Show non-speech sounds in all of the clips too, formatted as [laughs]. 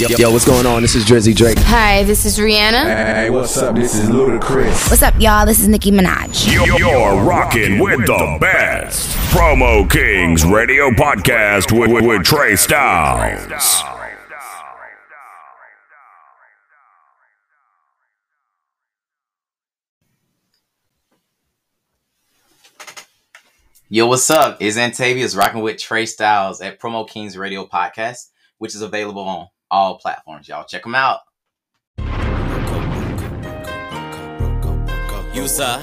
Yo, yo, yo, what's going on? This is Drizzy Drake. Hi, this is Rihanna. Hey, what's up? This is Ludacris. What's up, y'all? This is Nicki Minaj. You're, you're rocking with the best. Promo Kings Radio Podcast with, with, with Trey Styles. Yo, what's up? It's Zantavius rocking with Trey Styles at Promo Kings Radio Podcast, which is available on all platforms. Y'all check them out. You sir,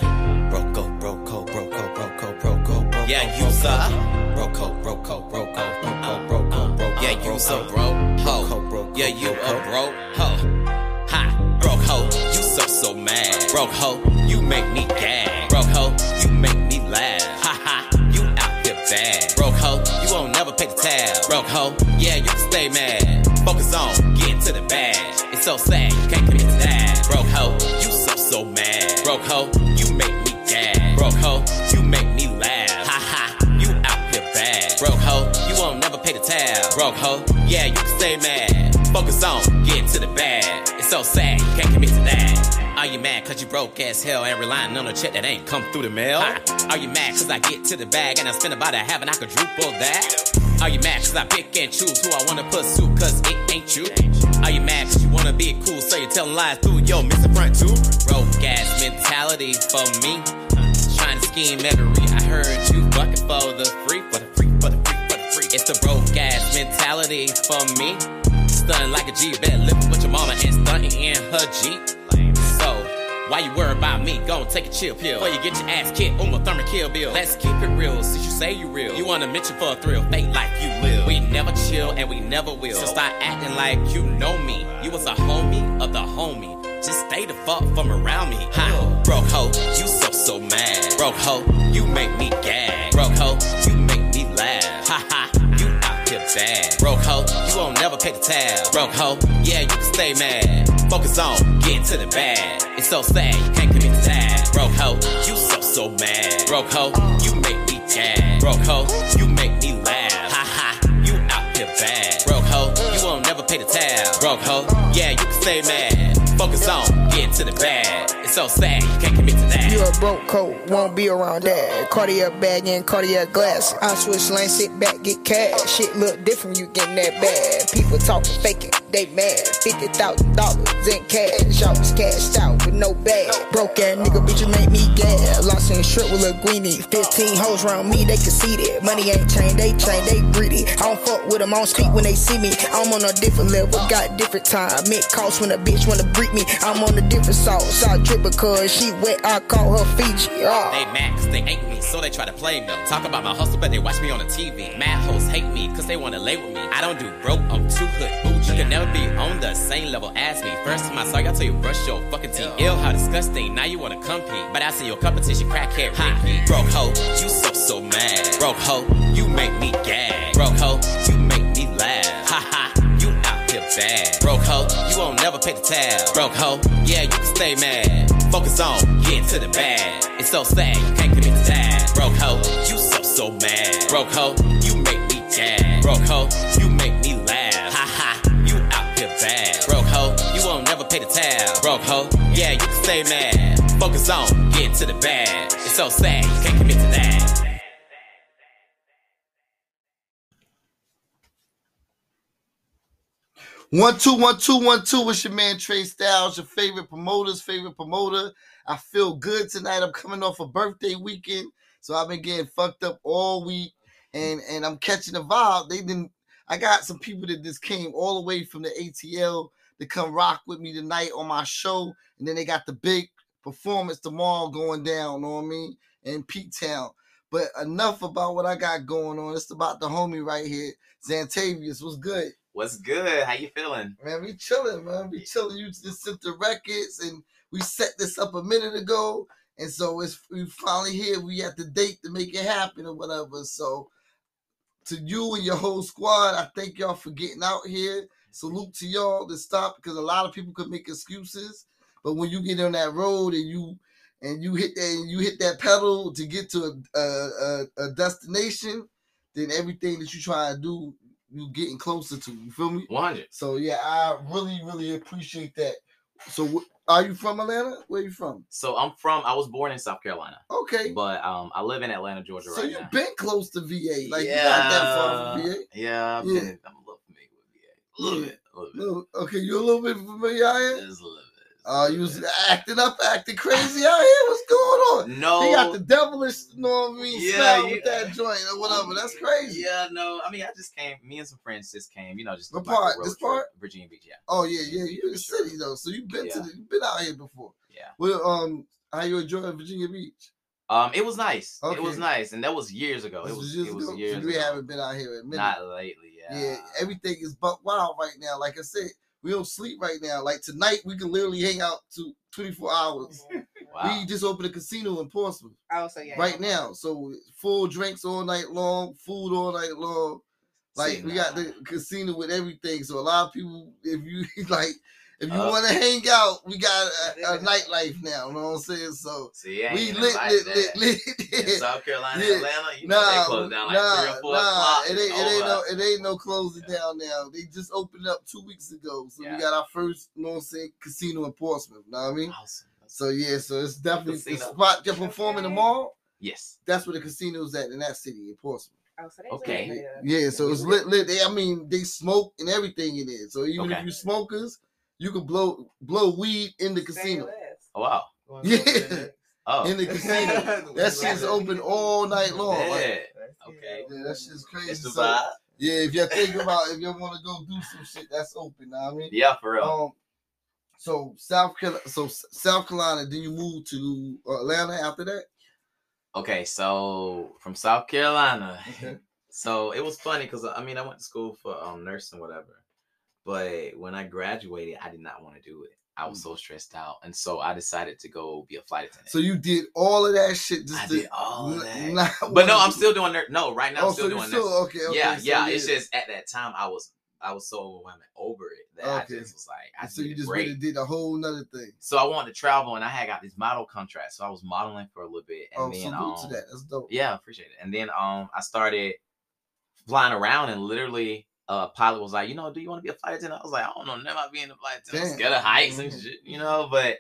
broco, broco, broco, broco, broco, Yeah, you sir, broco, broco, broco, broco, broco, broco. Yeah, you so bro, ho. Yeah, you a bro, ho. Ha, broke ho. You so so mad, broke ho. You make me gag, broke ho. You make me laugh, ha ha. You out here bad, broke ho. You won't never pay the tab, broke ho. Yeah, you stay mad. Focus on getting to the bag. It's so sad you can't commit to that, broke ho. You so so mad, broke ho. You make me gag, broke ho. You make me laugh, ha ha. You out here bad, broke ho. You won't never pay the tab, broke ho. Yeah, you can stay mad. Focus on getting to the bag. It's so sad you can't commit to that. Are you mad cause you broke as hell and relying on a check that ain't come through the mail? Are you mad cause I get to the bag and I spend about a half and I could quadruple that? Are you mad cause I pick and choose who I wanna pursue cause it ain't you? Are you mad cause you wanna be cool so you're telling lies through your missing front too? Broke ass mentality for me. Trying to scheme every I heard you fucking for the free, for the free, for the free, for the free. It's the broke ass mentality for me. Stunning like a G, bet living with your mama and stunting in her Jeep. Why you worry about me? Go take a chill pill. Before you get your ass kicked, Uma Thurman kill bill. Let's keep it real, since you say you real. You wanna mention for a thrill, fake life you live. We never chill and we never will. So start acting like you know me. You was a homie of the homie. Just stay the fuck from around me. Ha, broke hoe, you so so mad. Broke hoe, you make me gag. Broke hoe, you make me laugh. Bad. Broke hoe, you won't never pay the tab. Broke hoe, yeah you can stay mad. Focus on getting to the bag. It's so sad you can't commit to that. Broke hoe, you so so mad. Broke hoe, you make me gag. Broke hoe, you make me laugh. Ha ha, you out here bad. Broke hoe, you won't never pay the tab. Broke hoe, yeah you can stay mad. Focus on getting to the bag. It's so sad you can't commit to that. You a broke coat, won't be around that. Cartier bag and Cartier glass. I switch lanes, sit back, get cash. Shit look different, you getting that bad. People talking, faking, they mad. Fifty thousand dollars in cash. I was cashed out with no bag. Broke ass nigga, bitch, you make me gag. Lost in shrimp with a greenie. Fifteen hoes around me, they can see that. Money ain't chain, they chain, they greedy. I don't fuck with them, I don't speak when they see me. I'm on a different level, got different time. It costs when a bitch wanna break me. I'm on a different sauce. I trip because she wet, I call her Fiji. Oh. They mad cause they ain't me, so they try to play me. Talk about my hustle, but they watch me on the TV. Mad hoes hate me cause they wanna lay with me. I don't do broke, I'm too hood bougie. You can never be on the same level as me. First time I saw you, I tell you brush your fucking teeth. Ill, how disgusting, now you wanna compete. But I see your competition, crackhead, ha. Broke hoe, you so so mad. Broke hoe, you make me gag. Broke hoe, you bad. Broke hoe, you won't never pay the tab. Broke hoe, yeah, you can stay mad. Focus on getting to the bag. It's so sad you can't commit to that. Broke hoe, you so so mad. Broke hoe, you make me gag. Broke hoe, you make me laugh. Ha ha, you out here bad. Broke hoe, you won't never pay the tab. Broke hoe, yeah, you can stay mad. Focus on getting to the bag. It's so sad you can't commit to that. One two one two one two. It's your man Trey Styles, your favorite promoter's favorite promoter. I feel good tonight. I'm coming off a birthday weekend, so I've been getting fucked up all week, and and I'm catching the vibe. They didn't. I got some people that just came all the way from the ATL to come rock with me tonight on my show, and then they got the big performance tomorrow going down. I mean? In Pete Town. But enough about what I got going on. It's about the homie right here, Zantavius. What's good? What's good? How you feeling? Man, we chilling, man. We chilling. You just sent the records, and we set this up a minute ago, and so it's we finally here. We at the date to make it happen or whatever. So, to you and your whole squad, I thank y'all for getting out here. Salute to y'all to stop because a lot of people could make excuses, but when you get on that road and you and you hit that and you hit that pedal to get to a a, a, a destination, then everything that you try to do you getting closer to. You feel me? 100. So yeah, I really really appreciate that. So wh- are you from Atlanta? Where you from? So I'm from. I was born in South Carolina, Okay. but um, I live in Atlanta, Georgia So right you've now. been close to VA, like you not that far from VA. Yeah, I've Yeah. been, I'm a little familiar with VA. A little Yeah. bit, a little bit, okay, you're a little bit familiar just a little bit. Uh, you was acting up, acting crazy out here. What's going on? no. They got the devilish, you know what I mean? Yeah, you- with that joint or whatever. That's crazy. Yeah, no. I mean, I just came. Me and some friends just came. You know, just What part? This part? Virginia Beach. Yeah, Oh yeah, yeah. You're in the city though, so you've been to the, you've been out here before. yeah. Well, um, how you enjoying Virginia Beach? Um, it was nice. It was nice, and that was years ago. This It was. years It was ago? years we ago. haven't been out here in a minute. Not lately. Yeah. yeah, everything is buck wild right now. Like I said, we don't sleep right now. Like tonight, we can literally hang out to 24 hours. [laughs] Wow. We just opened a casino in Portsmouth Oh, so yeah. right now, so full drinks all night long, food all night long. Like See, we got the casino with everything. So a lot of people, if you [laughs] like, if you Uh, want to hang out, we got a, a nightlife now. You know what I'm saying? So See, we ain't lit, like lit, that. lit, In lit. South Carolina, Yeah. Atlanta, you know, Nah, they close down like nah, three or four nah. o'clock. It ain't, it ain't no, it ain't no closing Yeah. down now. They just opened up two weeks ago, so Yeah. we got our first, you know what I'm saying, casino in Portsmouth. Know what I mean? Awesome. So yeah, so it's definitely the Casino. spot you perform in the mall. Yes. That's where the casino's at in that city in Portsmouth. Oh, so Okay. really, Yeah, so it's lit, lit. They, I mean, they smoke and everything in it. So even Okay. if you smokers, you can blow blow weed in the casino. Oh wow. Yeah, Oh. in the casino. [laughs] That shit's open all night long. Like, Yeah. Okay. yeah, that shit's crazy. It's the So, yeah, if you think about if you want to go do some shit, that's open. Know what I mean? Yeah, for real. Um, so South Carolina, so South Carolina, then you move to Atlanta after that. Okay, so from South Carolina. Okay. [laughs] So it was funny because I mean I went to school for um nursing whatever, but when I graduated, I did not want to do it. I was so stressed out, and so I decided to go be a flight attendant. Mm. So you did all of that shit just I did all of that. [laughs] but no, I'm still doing nur- no right now. Oh, I'm still so doing still okay? okay yeah, so yeah. It's just at that time I was I was so overwhelmed over it that Okay. I just was like I so you just went did a whole nother thing. So I wanted to travel, and I had got this model contract, so I was modeling for a little bit, and Oh, then um, to that. That's dope. yeah, appreciate it. And then um, I started flying around, and literally, a pilot was like, you know, do you want to be a flight attendant? I was like, I don't know, never being a flight attendant. I'm Damn. scared of heights and Mhm. shit, you know. But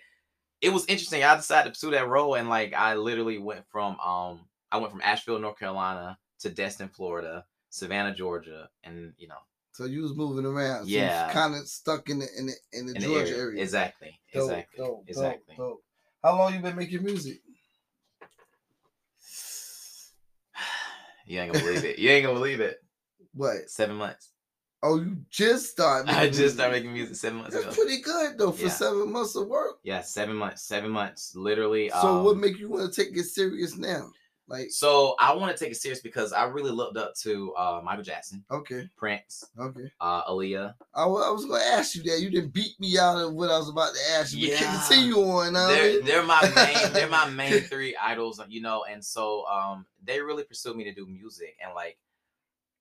it was interesting. I decided to pursue that role, and like, I literally went from um, I went from Asheville, North Carolina, to Destin, Florida, Savannah, Georgia, and you know, So you was moving around. So Yeah. kind of stuck in the in the in the in the Georgia area. area. Exactly, Dope, exactly, dope, exactly. dope. How long you been making music? [sighs] You ain't gonna believe it. You ain't gonna believe it. What? Seven months. Oh, you just started. I just started making music seven months That's ago. pretty good though for Yeah. seven months of work. Yeah, seven months. Seven months. Literally. So um, what make you want to take it serious now? Like, So I want to take it serious because I really looked up to uh, Michael Jackson, okay, Prince, okay. uh, Aaliyah. I I was gonna ask you that. You didn't beat me out of what I was about to ask you. Yeah. continue on. They're they're my main they're my [laughs] main three idols, you know, and so um they really pursued me to do music and like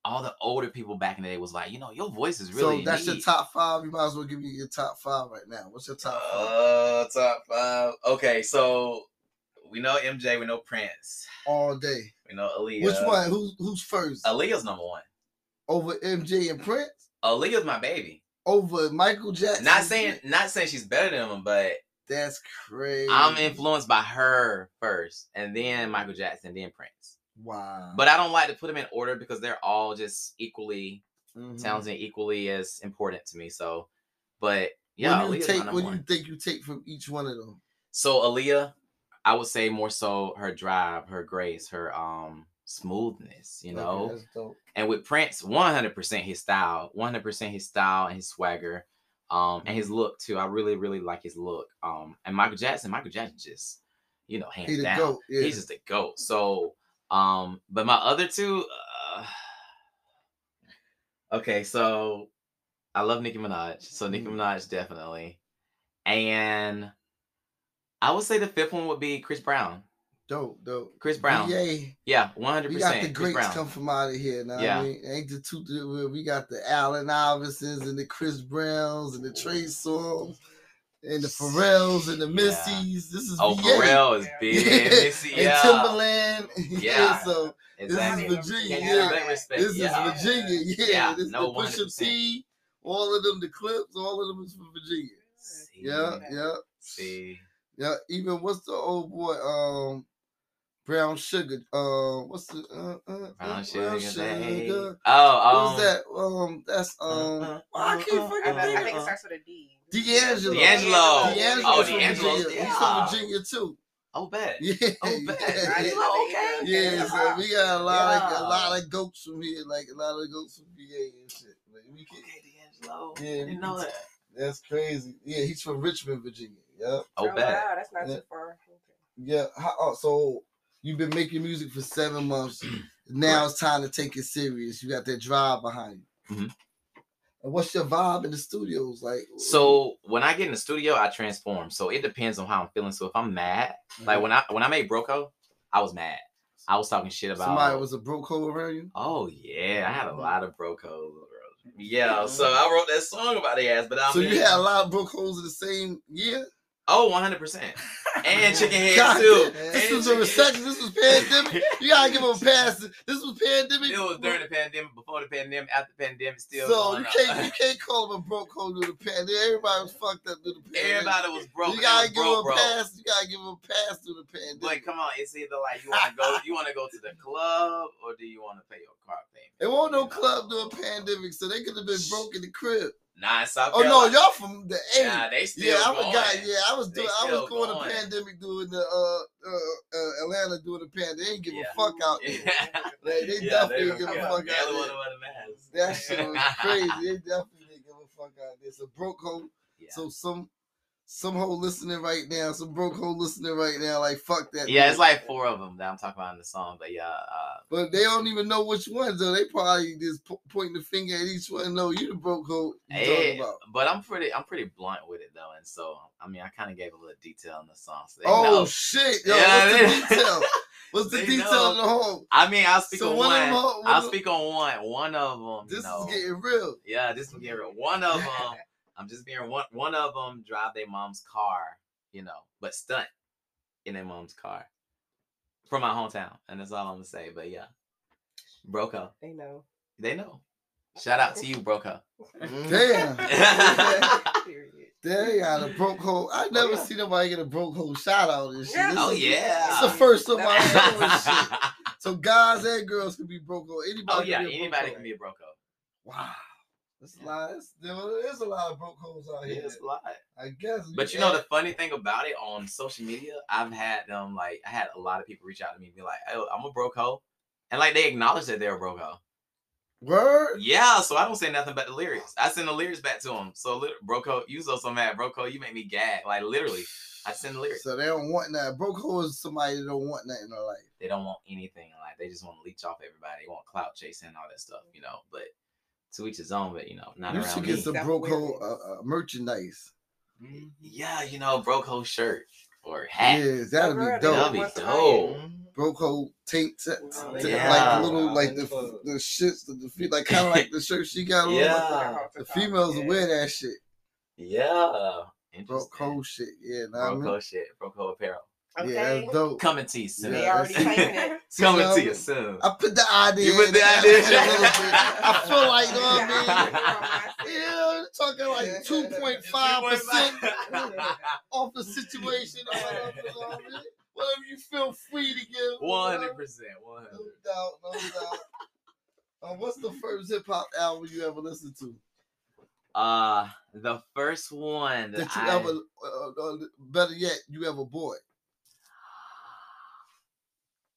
all the older people back in the day was like, you know, your voice is really so that's your top five. You might as well give me your top five right now. What's your top five? Uh, top five. Okay, so we know MJ, we know Prince, All day. we know Aaliyah. Which one? Who's who's first? Aaliyah's number one. Over MJ and Prince? Aaliyah's my baby. Over Michael Jackson? Not saying not saying she's better than him, but that's crazy. I'm influenced by her first, and then Michael Jackson, then Prince. Wow. But I don't like to put them in order because they're all just equally Mhm. talented, equally as important to me. So, but yeah, what do you Aaliyah's take? What do you think you take from each one of them? So Aaliyah, I would say more so her drive, her grace, her um smoothness, you Okay, know. dope. and with Prince, 100% his style, 100% his style and his swagger, um, and his look too. I really, really like his look. Um, and Michael Jackson, Michael Jackson just, you know, hands He the down, yeah. he's just the goat. So, um, but my other two, uh, [sighs] okay, so I love Nicki Minaj, so Nicki Mhm. Minaj definitely, and I would say the fifth one would be Chris Brown. Dope, dope. Chris Brown. Yay. Yeah, one hundred We got percent. the greats come from out of here now. Yeah. I mean, ain't the two we got the Allen Iversons and the Chris Browns and the Trey Songz and the Pharrells and the Yeah. This is Oh, VA. Pharrell is big. Yeah. Missy, and. Timbaland. [laughs] Yeah. so exactly. This is Virginia. Yeah, Yeah, great respect. this yeah. is Virginia. Yeah, Yeah, this no, the Pusha T. All of them, the Clipse, all of them is from Virginia. See, Yeah, yeah, See. yeah. Even what's the old boy? Um, Brown Sugar. Um, what's the uh, uh, Brown uh, sugar. day. Sugar. Oh, um, Who's that? Um, that's um. uh, I uh, can't uh, fucking I, I think think it starts with a D. D'Angelo. D'Angelo. D'Angelo's Oh, from D'Angelo's, Virginia. He's from Virginia too. Oh, bet. Yeah. Oh, bet. [laughs] yeah. I didn't know. Yeah, so we got a lot of a lot of goats from here, like a lot of goats from VA and shit. Like we can, Okay, D'Angelo. Yeah, we Didn't know can- that. that's crazy. Yeah, he's from Richmond, Virginia. Yep. Oh, bet. wow, that's not Yeah. too far. Yeah. How, oh, so you've been making music for seven months. [clears throat] now it's time to take it serious. You got that drive behind you. Mhm. And what's your vibe in the studios like? So when I get in the studio, I transform. So it depends on how I'm feeling. So if I'm mad, like when I when I made Broco, I was mad. I was talking shit about somebody was a hole around you. Oh yeah, I had a Mhm. lot of Broco. Yeah, so I wrote that song about the ass, but I so mean, you had a lot of broke holes in the same year. Oh 100 percent and [laughs] chicken head God too. This And was a recession. This was pandemic. You gotta give them a pass. This was pandemic. It was during the pandemic, before the pandemic, after the pandemic, still. So you can't you can't call them a broke hole due to pandemic. Everybody was fucked up due to [laughs] pandemic. Everybody was broke. You gotta give broke, them a pass. You gotta give them a pass through the pandemic. But come on, it's either like you want to go, [laughs] you want to go to the club, or do you want to pay your car payment? It won't no club during pandemic, so they could have been broke in the crib. Nah, South Oh no, y'all from the eight. Nah, they still yeah, I going. forgot. Yeah, I was doing. I was going to going. pandemic doing the uh, uh, uh Atlanta doing the pandemic. They ain't give Yeah. a fuck out [laughs] there. Like, they Yeah, definitely didn't give a fuck out there. wanna wear the mask. That shit was crazy. They definitely didn't give a fuck out there. It's a broke home. [laughs] So some some hoe listening right now, some broke hoe listening right now, like fuck that. Yeah, bitch. it's like four of them that I'm talking about in the song, but yeah, uh, But they don't even know which ones though. They probably just po- pointing the finger at each one. No, you the broke hoe you eh, but I'm pretty, I'm pretty blunt with it though, and so I mean, I kind of gave a little detail in the song. So Oh know. shit, yo, Yeah, what's the detail? [laughs] What's the They detail know. of the home? I mean, I'll speak So on one one. of them, I'll speak on one. One of them, This you know, is getting real. yeah, this is getting real. One of them, I'm just being one. One of them drive their mom's car, you know, but stunt in their mom's car from my hometown, and that's all I'm gonna say. But yeah, Broco, They know. they know. Shout out to you, Broco. Damn. [laughs] Period. They got a broke hole. I oh, never Oh, yeah. see nobody get a broke hole shout out and shit. Yeah. This oh is- yeah. It's the first of my [laughs] shit. So guys and girls can be broke hole. Anybody oh can yeah, be a broke anybody hole. can be a Broco. Wow. That's a lot. That's, there is a lot of broke holes out Yeah, here. it's a lot. I guess. But you know the funny thing about it on social media, I've had them like I had a lot of people reach out to me and be like, "Oh, I'm a broke hoe," and like they acknowledge that they're a broke hoe. word. Yeah, so I don't say nothing but the lyrics. I send the lyrics back to them. So broco, you so so mad, broco, you make me gag. Like literally, I send the lyrics. So they don't want that. Broke is somebody that don't want that in their life. They don't want anything Like. They just want to leech off everybody. They want clout chasing and all that stuff, you know. But to each his own. But you know, not you around should me. get some broke hole uh, uh, merchandise. Yeah, you know, broco shirt or hat. Yeah, that'd be dope. That'd be dope. broke hole taint, t- t- yeah. like the little, like the the shits, the, the feet, like kind of like the shirt she got. a little- Yeah. the females will wear that shit. Yeah. Broke Interesting. hole shit. Yeah, know what I mean? Broco shit. Broco apparel. Okay. yeah, that's dope. Coming to you soon. They already that's- claiming it. Coming You to you soon. I put the idea. You put the there, idea. a little bit. I feel like, you know what Yeah, I mean? Yeah, talking like two point five percent [laughs] [laughs] off the situation. whatever, you know what I mean? Whatever you feel free to give. One hundred percent. One No hundred. doubt, no doubt. Uh, what's the first hip hop album you ever listened to? Uh, the first one that, That you I, ever, uh, uh, better yet, you ever bought?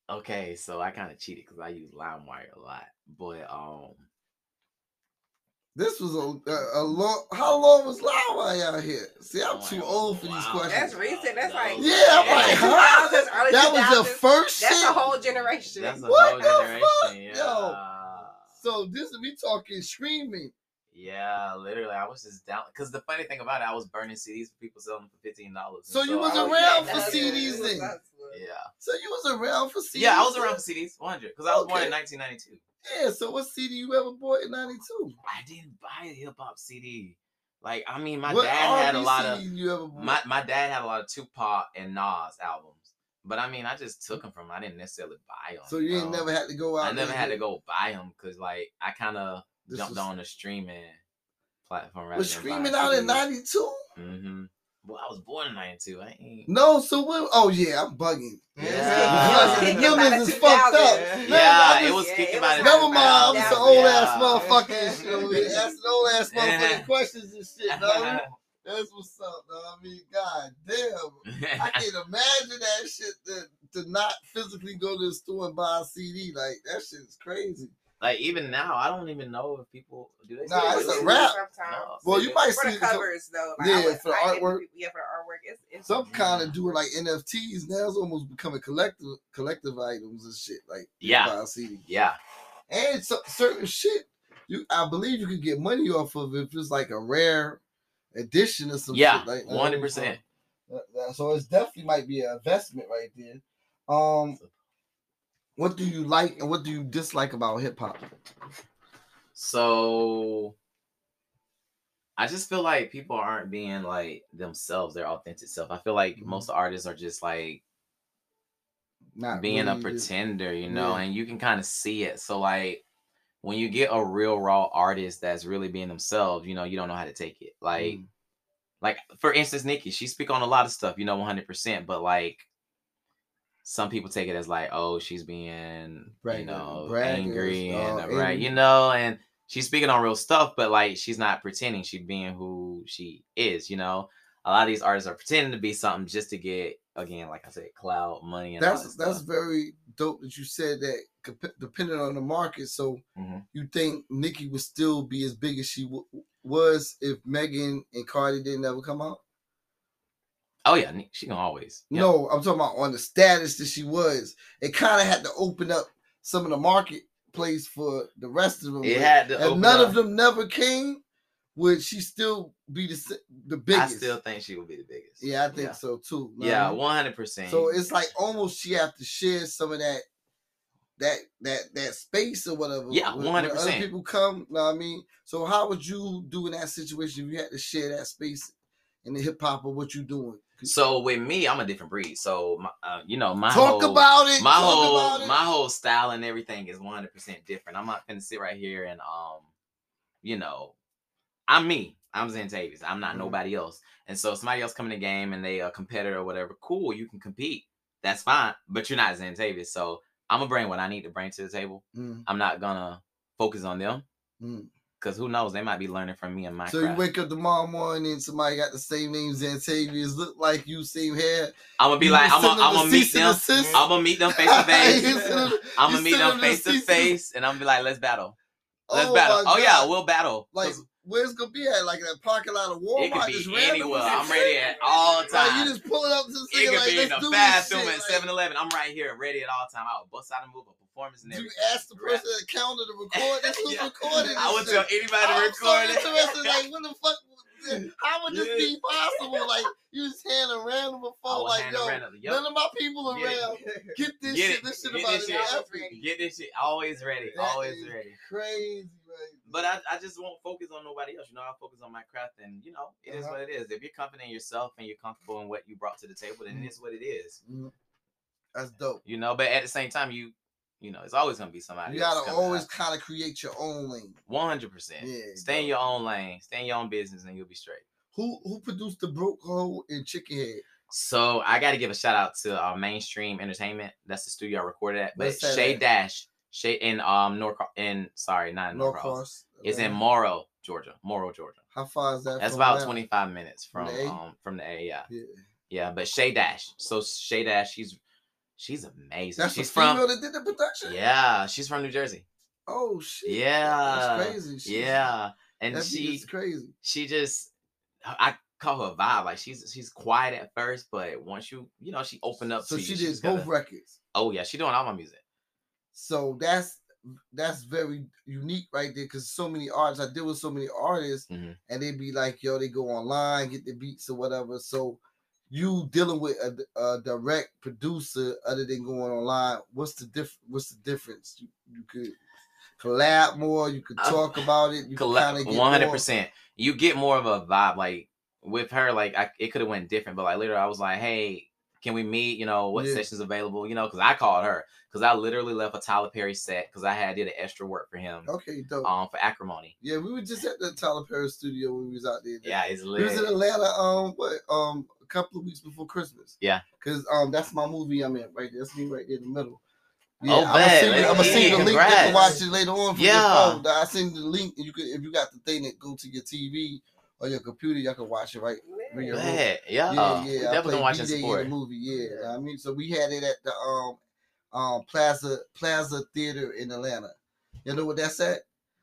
Okay, so I kind of cheated because I use LimeWire a lot, but um, This was a, a, a long. How long was Lava out here? See, I'm Oh, too wow. old for these Wow. questions. That's recent. That's like Yeah, I'm like, huh? that was the 2000s. first That's shit. a whole generation. that's a What whole the generation. fuck? Yeah. Yo. so this we talking screaming. Yeah, literally, I was just down because the funny thing about it, I was burning CDs for people selling for fifteen dollars. So you was around yeah, for that's- CDs then. Yeah, So you was around for CDs. yeah, I was around for CDs, one hundred, because I was born in nineteen ninety two. Yeah. So what CD you ever bought in '92? I didn't buy a hip hop CD. Like, I mean, my what dad had a R&B lot of you ever bought? my my dad had a lot of Tupac and Nas albums. But I mean, I just took mm. them from. I didn't necessarily buy them. So you ain't um, never had to go out. I never had to go buy them because like I kind of This jumped was- on the streaming platform. get- Was screaming out in '92. Mm-hmm. Well, I was born in '92. I ain't. No, so what? Oh yeah, I'm bugging. Yeah. Because Yeah. Youngins is fucked up. Yeah, Man, Yeah, I it was Yeah, kicking it about was it. Never mind, I'm just an old ass motherfucker and shit. [laughs] Asking old ass motherfucking [laughs] questions and shit, dog. [laughs] That's what's up, dog. I mean, god damn. I can't imagine that shit to, to not physically go to the store and buy a CD. Like that shit is crazy. Like even now, I don't even know if people do they. Nah, it's a it? rap. Sometimes. Well, you might for see the it- covers though. Like, Yeah, I would- for the artwork. people- Yeah, for the artwork. It's, it's Some kind of do it like NFTs now. It's almost becoming collective collective items and shit. Like Yeah. buy a CD. Yeah, and so, certain shit you I believe you could get money off of if it's like a rare edition or some yeah, shit like one hundred percent. That- that- So it's definitely might be an investment right there. Um, what do you like and what do you dislike about hip hop? So I just feel like people aren't being like themselves, their authentic self. I feel like Mhm. most artists are just like Not being a really just- pretender, you know, Yeah. and you can kind of see it. So like when you get a real raw artist that's really being themselves, you know, you don't know how to take it. Like Mm. like for instance, Nicki, she speak on a lot of stuff, you know, 100%, but like some people take it as like, oh, she's being, Bragg- you know, bragg angry and uh, right, you know, and she's speaking on real stuff, but like she's not pretending, she's being who she is, you know. A lot of these artists are pretending to be something just to get, again, like I said, clout, money, and That's that that's stuff. very dope that you said that depending on the market. So Mhm. you think Nicki would still be as big as she w- was if Megan and Cardi didn't ever come out? Oh yeah, she gonna always. yeah. No, I'm talking about on the status that she was. It kind of had to open up some of the marketplace for the rest of them. it had to. open none up. of them never came, would she still be the the I biggest? still think she would be the biggest. yeah, I think yeah. so too. Yeah, I one hundred percent. So it's like almost she have to share some of that that that that space or whatever. Yeah, when- when Other 100%. people come, know what I mean? So how would you do in that situation if you had to share that space in the hip hop or what you doing? So with me, I'm a different breed. So my, uh, you know, my Talk whole, about it. my talk whole about it. my whole style and everything is 100 percent different. I'm not gonna sit right here and um, you know, I'm me. I'm Zantavius. I'm not Mhm. nobody else. And so if somebody else come in the game and they a competitor or whatever, cool, you can compete. That's fine. But you're not Zantavius. So I'm gonna bring what I need to bring to the table. Mm, I'm not gonna focus on them mm. Because who knows? They might be learning from me and my So you wake up tomorrow morning and somebody got the same name Zantavius, look like you, same hair. I'm gonna be You like, I'm gonna, I'm gonna meet them. [laughs] I'm gonna meet them face to face. You send them- I'm gonna meet them face to face, and I'm gonna be like, let's battle. Let's Oh battle. Oh yeah, we'll battle. Like 'Cause where's gonna be at? Like that parking lot of Walmart? it could just be random anywhere. I'm ready at all times. Like you just pull it up to the it could like be in the do bathroom this at shit. 7 Eleven. I'm right here, ready at all time. I would bust out a move, a performance, and Like, you ask the person at the counter to [laughs] record. That's who's Yeah. recording. I would this tell anybody to I'm record so it. interested. Like, what the fuck? How would this [laughs] Yeah. be possible? Like, you just hand a random phone, like, yo. None of my people around. Get Get this Get shit. it. This shit Get about this shit. Get this shit. Always ready. That Always ready. Crazy? But I, I just won't focus on nobody else. You know, I focus on my craft, and you know, it is Uh-huh. what it is. If you're confident in yourself and you're comfortable in what you brought to the table, then Mhm. it is what it is. That's dope. You know, but at the same time, you, you know, it's always gonna be somebody. You gotta always kind of create your own lane. one hundred percent. Yeah, Stay in your own lane. Stay in your own business, and you'll be straight. Who who produced the broke hole in Chicken Head? So I got to give a shout out to uh, Mainstream Entertainment. That's the studio I recorded at. But Shay? Dash, Shay in um North in sorry, not in North, Cross. Norcross. It's in Morrow, Georgia. Morrow, Georgia. How far is that? That's about Atlanta? 25 minutes From from um from the A. Yeah, Yeah. yeah. But Shay Dash. So Shay Dash, she's she's amazing. That's she's the from that did the production. yeah, she's from New Jersey. Oh shit. Yeah, That's crazy. She- Yeah, and That she crazy. she just I call her vibe. Like she's she's quiet at first, but once you you know she opened up So she you, did both gotta- records. Oh yeah, she doing all my music. So that's that's very unique right there because so many artists I deal with so many artists Mhm. and they be like, yo, they go online, get the beats or whatever. So you dealing with a, a direct producer other than going online, what's the diff what's the difference? You, you could collab more, you could Uh, talk about it, you could kind of get One hundred percent. You get more of a vibe. Like with her, like I, it could have went different, but like later I was like, hey, can we meet? You know, what Yeah. sessions available? You know, because I called her because I literally left a Tyler Perry set because I had did an extra work for him Okay, dope. um for acrimony. yeah, we were just at the Tyler Perry studio when we was out there. Yeah, it's We was in. Atlanta um what um a couple of weeks before Christmas. Yeah. Cause um that's my movie I'm in right there. That's me right there in the middle. Oh, I'm gonna bad. send you, I'm gonna send you the link. You can watch it later on. From Yeah. Your phone. I send you the link, and you could if you got the thing that go to your TV or your computer, y'all can watch it right. in your room. Yeah, Yeah, we yeah. I definitely played gonna watch and in the movie. Yeah, you know I mean, so we had it at the um um Plaza Plaza Theater in Atlanta. You know what that's at?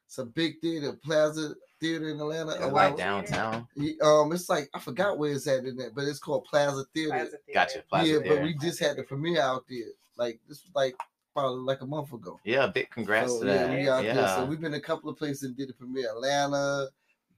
It's a big theater, Plaza Theater in Atlanta. Yeah, like downtown. He- Um, it's like I forgot where it's at in there, but it's called Plaza Theater. Plaza Theater. Gotcha. Plaza yeah, Theater. but we just had the premiere out there. Like this was like probably like a month ago. Yeah, big congrats so, to yeah, that. we out Yeah. there. So we've been a couple of places and did the premiere. Atlanta,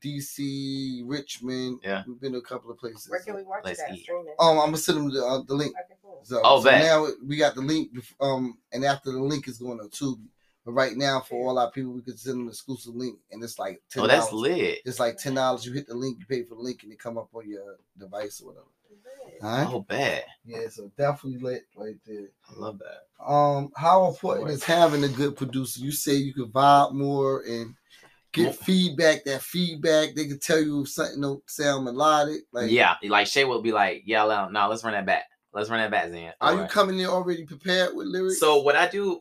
DC, Richmond. Yeah. We've been to a couple of places. Where can we watch Let's that eat. streaming? Um, I'm gonna send them the, uh, the link. Okay, cool. So, Oh, so bet. now we got the link. Um, and after the link is going to Tubi. But right now, for all our people, we can send them an exclusive link, and it's like ten Oh, that's dollars. lit. It's like ten dollars. You hit the link, you pay for the link, and it come up on your device or whatever. All right. Oh, bad. Yeah, so definitely lit right there. I love that. Um, how important is having a good producer? You say you could vibe more and get feedback. That feedback, they can tell you something don't sound melodic. Like, yeah, like Shay will be like, "Yeah, no, no, let's run that back. Let's run that back, Zen." are you coming in already prepared with lyrics? So what I do,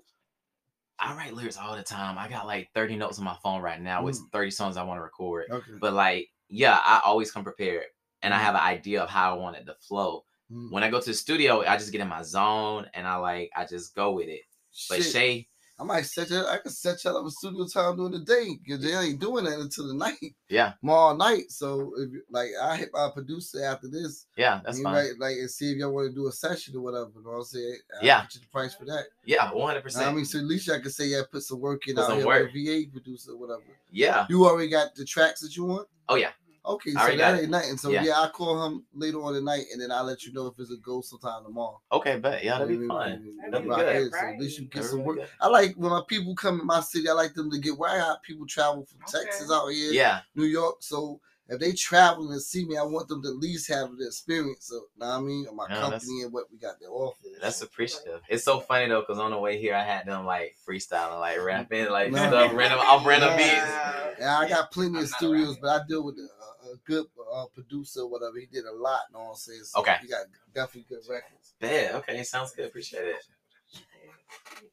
I write lyrics all the time. I got like 30 notes on my phone right now with 30 songs I want to record. okay. But like, yeah, I always come prepared and I Mhm. have an idea of how I want it to flow. Mm. When I go to the studio, I just get in my zone and I like I just go with it. But Shit, Shay, I might set you. I can set y'all up a studio time during the day because they ain't doing that until the night, yeah, all night. So if like, I hit my producer after this. yeah, that's and fine. Right, like and see if y'all want to do a session or whatever. You know what I'm saying? I'll Yeah. get you the price for that. Yeah, one hundred percent. I mean, so at least I can say yeah, put some work in Put out here work. a VA producer or whatever. Yeah. You already got the tracks that you want? Oh yeah. Okay, I so that got it. ain't nothing. So Yeah. yeah. I'll call him later on tonight and then I'll let you know if it's a go sometime tomorrow. Okay, but yeah, that'd be Maybe- fun. maybe- That'd maybe be good. So at least you get That'd some work. good. I like when my people come in my city, I like them to get where I got people travel from Okay. Texas out here, Yeah, New York. So if they travel and see me, I want them to at least have the experience of, know what I mean, of my Yeah, that's- company and what we got to offer. that's appreciative. It's so funny though, cause on the way here, I had them like freestyling, like rapping, like Nah. stuff, random, off random Nah. beats. Yeah, I got plenty I'm of studios, but I deal with a, a good uh, producer, whatever. He did a lot, know what I'm saying? So Okay. He got definitely good records. Yeah, okay, sounds good. Appreciate it.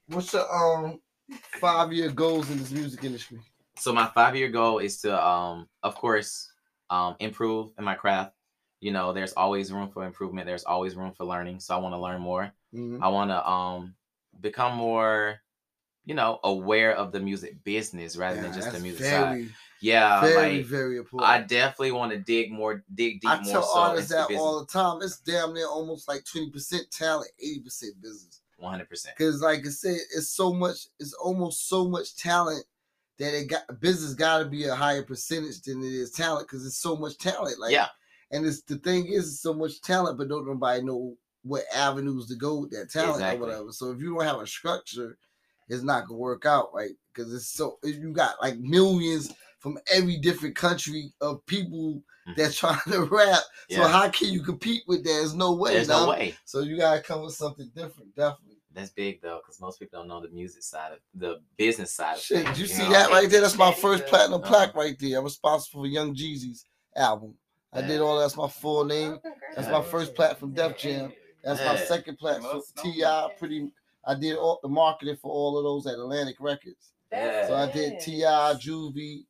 What's your um five year goals in this music industry? So my five year goal is to, um, of course, um, improve in my craft. You know, there's always room for improvement. There's always room for learning. So I want to learn more. Mhm. I want to um become more, you know, aware of the music business rather Yeah, than just the music side. Yeah, very, like very important. I definitely want to dig more, dig deep I more tell so artists that business. all the time. It's damn near almost like twenty percent talent, eighty percent business. One hundred percent. Because, like I said, it's so much. It's almost so much talent that it got business got to be a higher percentage than it is talent. Because it's so much talent. Like, Yeah. And it's the thing is, it's so much talent, but don't nobody know what avenues to go with that talent Exactly. or whatever. So if you don't have a structure, it's not gonna work out, right? Because it's so you got like millions from every different country of people Mhm. that's [laughs] trying to rap. So how can you compete with that? There's no way. There's no dog. way. So you gotta come with something different, definitely. That's big though, because most people don't know the music side of the business side of Shit, things. you you see know? that right there? That's my first Uh-huh. platinum plaque right there. I'm responsible for Young Jeezy's album. I did all that's my full name. That's my first plat from Def Jam. That's my second plat for Ti. Pretty, I did all the marketing for all of those at Atlantic Records. Yeah. So I did T.I., Juvie,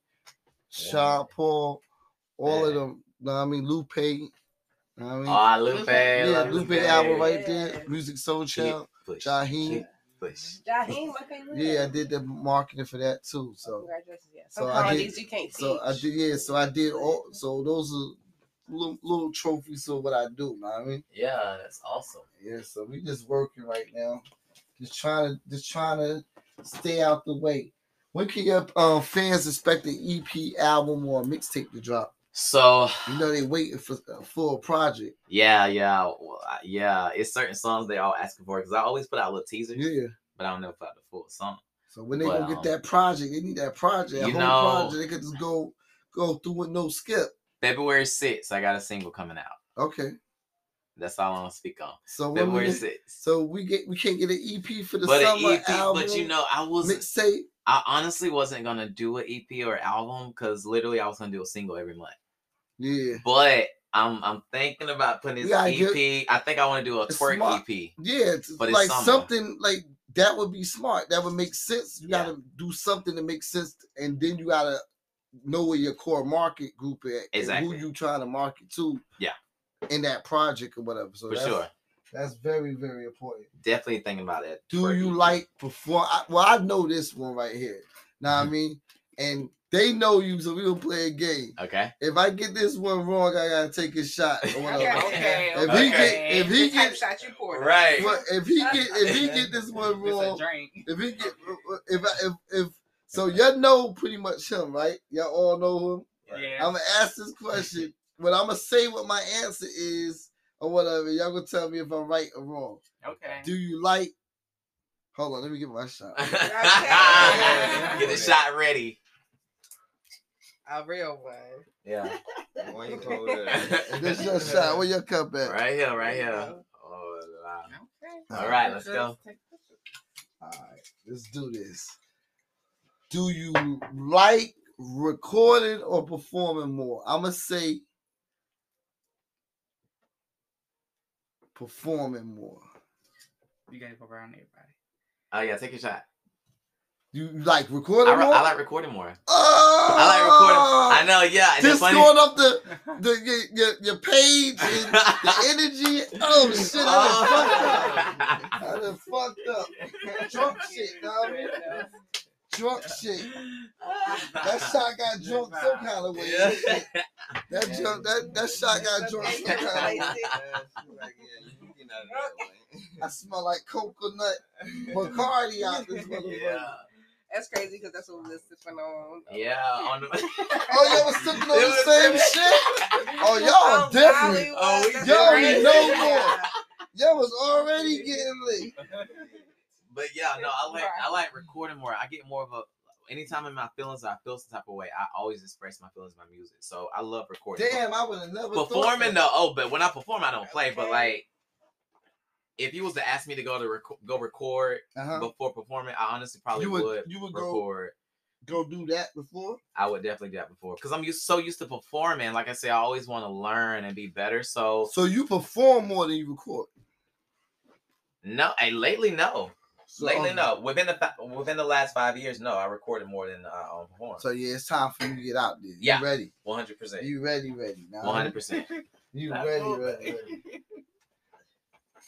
Sean Paul, all of them. Know what I mean, Lupe. know what I mean, Oh, Lupe. yeah, Lupe Lupe. album right there. Musiq Soulchild, Push. Jaheim. Push. Jaheim. Yeah, I did the marketing for that too. So. Oh, congratulations. Yeah. So Some I did- you can't teach. So I did, yeah. So I did all. So those are little, little trophies of what I do. Know what I mean, Yeah, that's awesome. yeah. So we just working right now, just trying to, just trying to stay out the way. When can your um, fans expect an EP album or a mixtape to drop? So You know they waiting for a full project. yeah, yeah, well, yeah. It's certain songs they all asking for because I always put out little teasers, Yeah. but I don't never put out the full song. So when they But, gonna get um, that project, they need that project. A you whole know- project. They could just go go through with no skip. February 6th, I got a single coming out. Okay. That's all I'm gonna speak on. So we February get, sixth. so we get we can't get an EP for the But summer EP, album. but you know, I was mixtape. I honestly wasn't gonna do an EP or album because literally I was gonna do a single every month. Yeah, But I'm I'm thinking about putting this EP. get- I think I want to do a twerk smart. EP. yeah. It's But it's like something like that would be smart. That would make sense. You Yeah. gotta do something that makes sense, and then you gotta know where your core market group at, and Exactly. who you trying to market to. Yeah. In that project or whatever. So For sure. That's very very important. Definitely thinking about it. Do twerk you EP. like perform? I, well, I know this one right here. Know what I mm-hmm. mean? And they know you, so we gonna play a game. Okay. If I get this one wrong, I gotta take a shot. Or whatever. Okay. If he he get, if he get, shot you poured. Right. well, if he get, if he get this [laughs] one wrong, if he get, if I, if if so, y'all know pretty much him, right? Y'all all know him. Yeah. I'm gonna ask this question, but I'm gonna say what my answer is or whatever. Y'all gonna tell me if I'm right or wrong. Okay. Do you like? Hold on, let me get my shot. [laughs] [laughs] Get the shot ready. A real one. Yeah. [laughs] Why you call that? This your shot. Where your cup at? Right here, right here. Oh, wow. Okay. All right, let's go. All right, let's do this. Do you like recording or performing more? I'm gonna say performing more. You gotta go around everybody. Oh yeah, take a shot. You like I, recording re- more? I like recording more. oh, I like recording. I know, yeah. and the Just funny- going up the the your, your, your page and the [laughs] energy. Oh shit! I done fucked up. I done fucked up. [laughs] Drunk shit, know what I mean? Drunk shit. [laughs] That shot got drunk some kind of way. Yeah. That drunk, that that shot got drunk some kind of way. I smell like coconut Bacardi [laughs] out this motherfucker. Yeah. That's crazy because that's what we was sipping on. Yeah. On the... [laughs] Oh, y'all was sipping on the same shit? Oh, y'all Oh, different. Oh, we Y'all crazy. know more. Y'all was already getting lit. But yeah, no, I like I like recording more. I get more of a anytime in my feelings I feel some type of way, I always express my feelings in my music. So I love recording. Damn, I would have never thought performing that. though. Oh, but when I perform, I don't play. But like, if you was to ask me to go to rec- go record Uh-huh. before performing, I honestly probably You would, would- you would go- record. Go do that before? I would definitely do that before because I'm used so used to performing. Like I say, I always want to learn and be better. So So you perform more than you record. no, hey, lately no, So, lately um, no. Within the fa- within the last five years, no, I recorded more than I um, performed. So yeah, it's time for you to get out there. You Yeah. ready? One hundred percent. You ready, ready. Now, One hundred percent. [laughs] [laughs] You ready, ready, ready.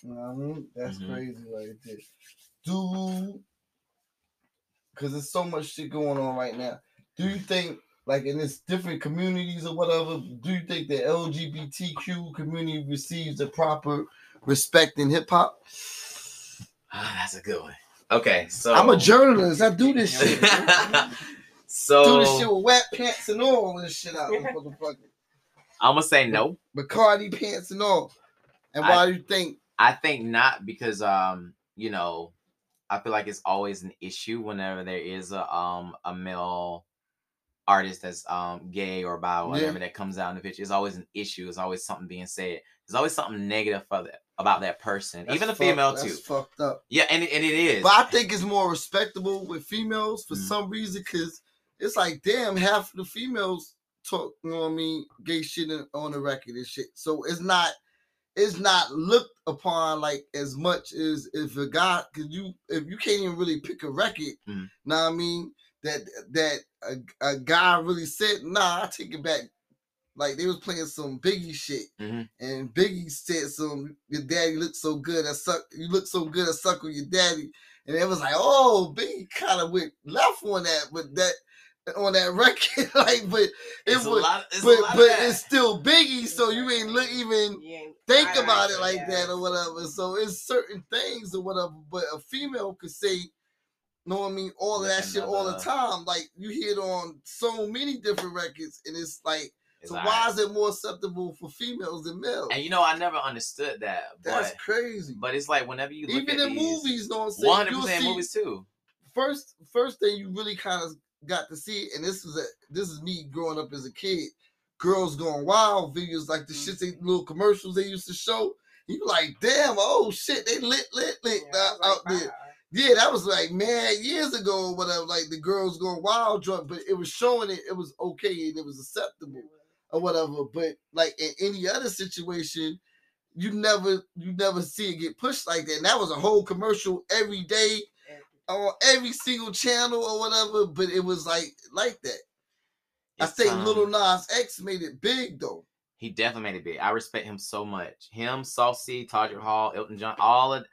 You know what I mean? That's Mhm. crazy right there. Do because there's so much shit going on right now. Do you think like in this different communities or whatever, do you think the LGBTQ community receives the proper respect in hip hop? Ah, that's a good one. Okay, so I'm a journalist. I do this shit. [laughs] so do this shit with wet pants and all this shit out, motherfucker. I'm gonna say no. Bacardi pants and all. And I- why do you think? I think not because um, you know, I feel like it's always an issue whenever there is a um a male artist that's um gay or bi or Yeah. whatever that comes out in the picture. It's always an issue. It's always something being said. There's always something negative for that about that person, That's even a fuck- female that's too. fucked up. Yeah, and it, and it is. But I think it's more respectable with females for Mm. some reason because it's like, damn, half of the females talk, you know what I mean, gay shit on the record and shit. So it's not, it's not looked upon like as much as if a guy, cause you, if you can't even really pick a record, Mm. know what I mean, that that a, a guy really said, nah, I take it back. Like they was playing some Biggie shit, Mhm. and Biggie said some, "Your daddy looked so good, I suck. You look so good, I suck with your daddy." And it was like, "Oh, Biggie kind of went left on that, but that on that [laughs] record, like, but it It's was, lot- it's but but it's still Biggie, so you ain't look even ain't think about it like yeah. that or whatever. So it's certain things or whatever. But a female could say, know what I mean, all of that shit all the time. Like you hear it on so many different records, and it's like, It's so why is it more acceptable for females than males? And you know, I never understood that. That's but crazy. but it's like whenever you look Even at in these, movies, know what I'm saying? one hundred percent movies too. first first thing you really kind of got to see, and this is a this is me growing up as a kid. Girls going wild videos like the shit mm. they little commercials they used to show. You like, damn, oh shit, they lit, lit, lit Yeah, out, uh, like, out there. Yeah, that was like mad years ago or whatever. Like the girls going wild drunk, but it was showing it it was okay and it was acceptable or whatever. But like in any other situation, you never you never see it get pushed like that. And that was a whole commercial every day on every single channel or whatever. But it was like like that. I It's, think um, Lil Nas X made it big though. He definitely made it big. I respect him so much. Him, Saucy, Todrick Hall, Elton John, all of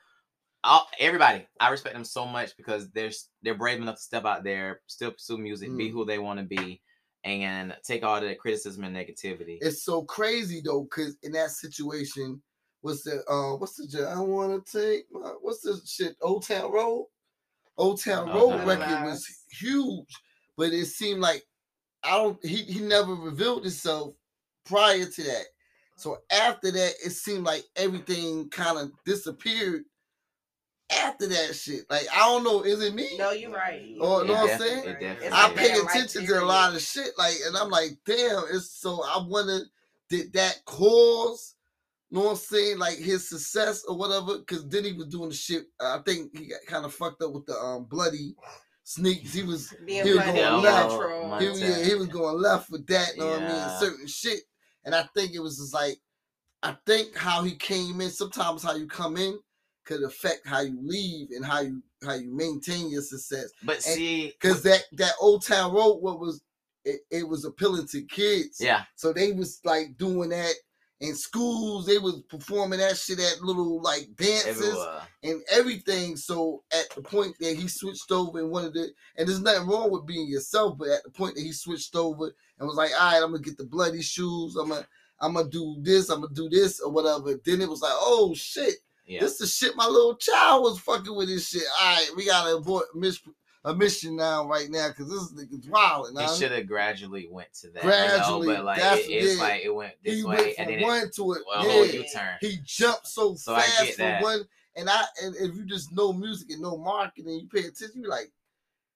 all everybody. I respect them so much because they're they're brave enough to step out there, still pursue music, be Mm. who they want to be, and take all the criticism and negativity. It's so crazy though, because in that situation, what's the uh what's the I want to take my- what's the shit Old Town Road? Old Town Road Town record was huge, but it seemed like I don't he he never revealed himself prior to that. So after that, it seemed like everything kind of disappeared after that shit. Like I don't know, is it me? No, you're right. Oh, It know what I'm saying? it I pay bad life attention to a lot of shit, like, and I'm like, damn. It's so I wonder did that cause, you know what I'm saying, like his success or whatever? Because then he was doing the shit. I think he got kind of fucked up with the um bloody sneaks. He was [laughs] Being he was going Yeah, left. He, was- yeah, he was going left with that. You know what I mean? Certain shit, and I think it was just like, I think how he came in. Sometimes how you come in could affect how you leave and how you how you maintain your success. But see, because that that old town road what was it, it was appealing to kids. Yeah, so they was like doing that in schools. They was performing that shit at little like dances everywhere. and everything. So at the point that he switched over and wanted to and there's nothing wrong with being yourself but at the point that he switched over and was like all right i'm gonna get the bloody shoes. I'm gonna i'm gonna do this i'm gonna do this or whatever then it was like oh shit Yeah, this the shit my little child was fucking with this shit. All right, we gotta abort miss a mission now, right now, because this nigga's wild. it should have gradually went to that. Gradually, you know? but like that's- it, it's yeah. like it went this He way, went and then one it, to it. well, yeah, U-turn. he jumped so, So fast from one. And I and if you just know music and know marketing, you pay attention. You like,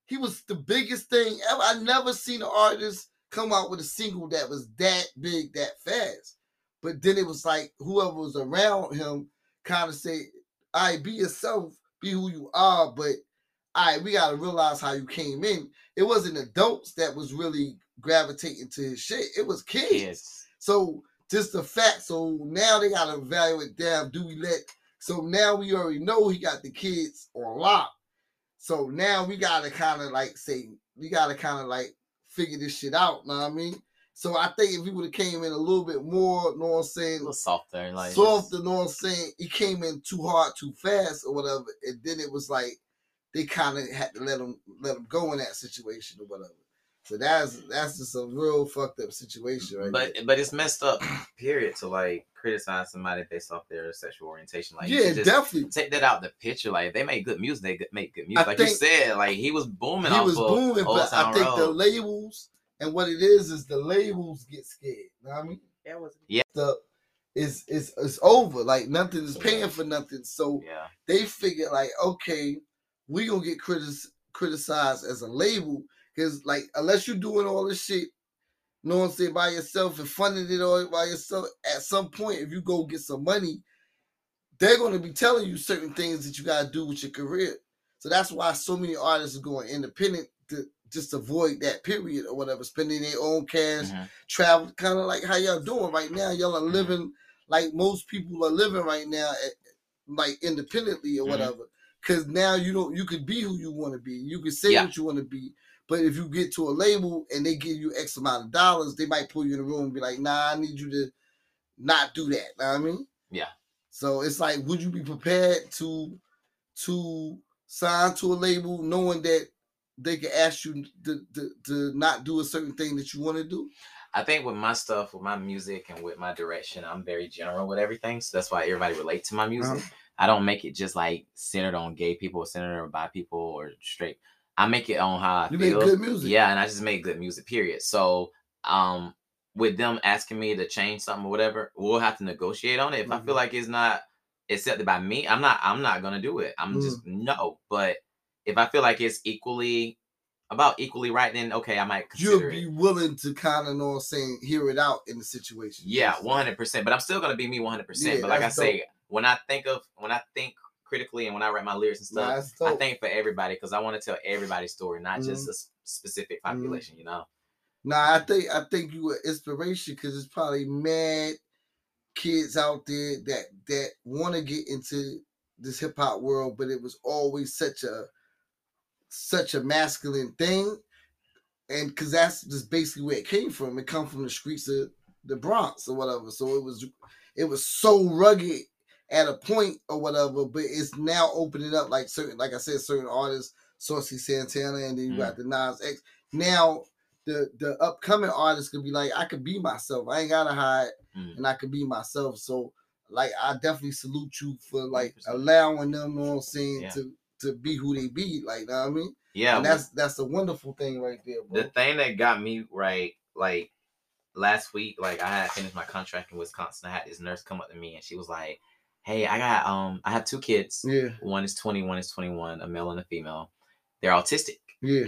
he was the biggest thing ever. I never seen an artist come out with a single that was that big that fast. But then it was like whoever was around him kind of say, "All right, be yourself, be who you are." But all right, we gotta realize how you came in. It wasn't adults that was really gravitating to his shit. It was kids. kids. So just the fact. So now they gotta evaluate. Damn, do we let? So now we already know he got the kids on lock. So now we gotta kind of like say we gotta kind of like figure this shit out. Know what I mean? So I think if he would have came in a little bit more, know what I'm saying? A little softer, like softer, know what I'm saying, he came in too hard, too fast, or whatever, and then it was like they kind of had to let him let him go in that situation or whatever. So that's that's just a real fucked up situation, right? But there. but it's messed up. Period. To like criticize somebody based off their sexual orientation. Like yeah, just definitely. take that out the picture. Like if they make good music, they make good music. I like you said, like he was booming. he off was booming, but I think the labels and what it is is the labels get scared. You know what I mean? That was Yeah. The it's it's it's over. Like nothing is paying for nothing. So yeah, they figure like, okay, we gonna get critis- criticized as a label because like unless you're doing all this shit, you know what I'm saying, by yourself and funding it all by yourself, at some point if you go get some money, they're gonna be telling you certain things that you gotta do with your career. So that's why so many artists are going independent to just avoid that period or whatever, spending their own cash, Mhm. travel, kind of like how y'all doing right now. Y'all are living like most people are living right now, at, like independently or Mhm. whatever. Because now you don't, you could be who you want to be. You can say Yeah. what you want to be. But if you get to a label and they give you X amount of dollars, they might pull you in the room and be like, "Nah, I need you to not do that." Know what I mean, yeah. so it's like, would you be prepared to to sign to a label knowing that they can ask you to, to, to not do a certain thing that you want to do? I think with my stuff, with my music, and with my direction, I'm very general with everything. So that's why everybody relate to my music. Uh-huh. I don't make it just like centered on gay people, or centered on bi people, or straight. I make it on how I You make feel. good music. Yeah, and I just make good music. Period. So, um, with them asking me to change something or whatever, we'll have to negotiate on it. If I Mm-hmm. feel like it's not accepted by me, I'm not. I'm not gonna do it. I'm just Mm. no. But if I feel like it's equally about equally right, then okay, I might You'll be it. willing to kind of know I'm saying, hear it out in the situation. Yeah, one hundred percent. But I'm still gonna be me one hundred percent. But like I that's say, when I think of when I think critically and when I write my lyrics and stuff, Nah, I think for everybody because I want to tell everybody's story, not just Mhm. a specific population. You know. Nah, I think I think you were inspiration because it's probably mad kids out there that that want to get into this hip hop world, but it was always such a such a masculine thing, and because that's just basically where it came from. It come from the streets of the Bronx or whatever. So it was it was so rugged at a point or whatever, but it's now opening up like certain, like I said, certain artists, Saucy Santana, and then you got the Nas X. Now the the upcoming artists could be like, I could be myself. I ain't gotta hide, Mm. and I could be myself. So like, I definitely salute you for like allowing them, You know what I'm saying, Yeah. to to be who they be. Like, know what I mean? Yeah, and that's that's a wonderful thing right there, bro. The thing that got me right, like last week, like I had finished my contract in Wisconsin. I had this nurse come up to me and she was like, Hey, I got um I have two kids. Yeah. One is 20, one is 21, a male and a female. They're autistic. Yeah.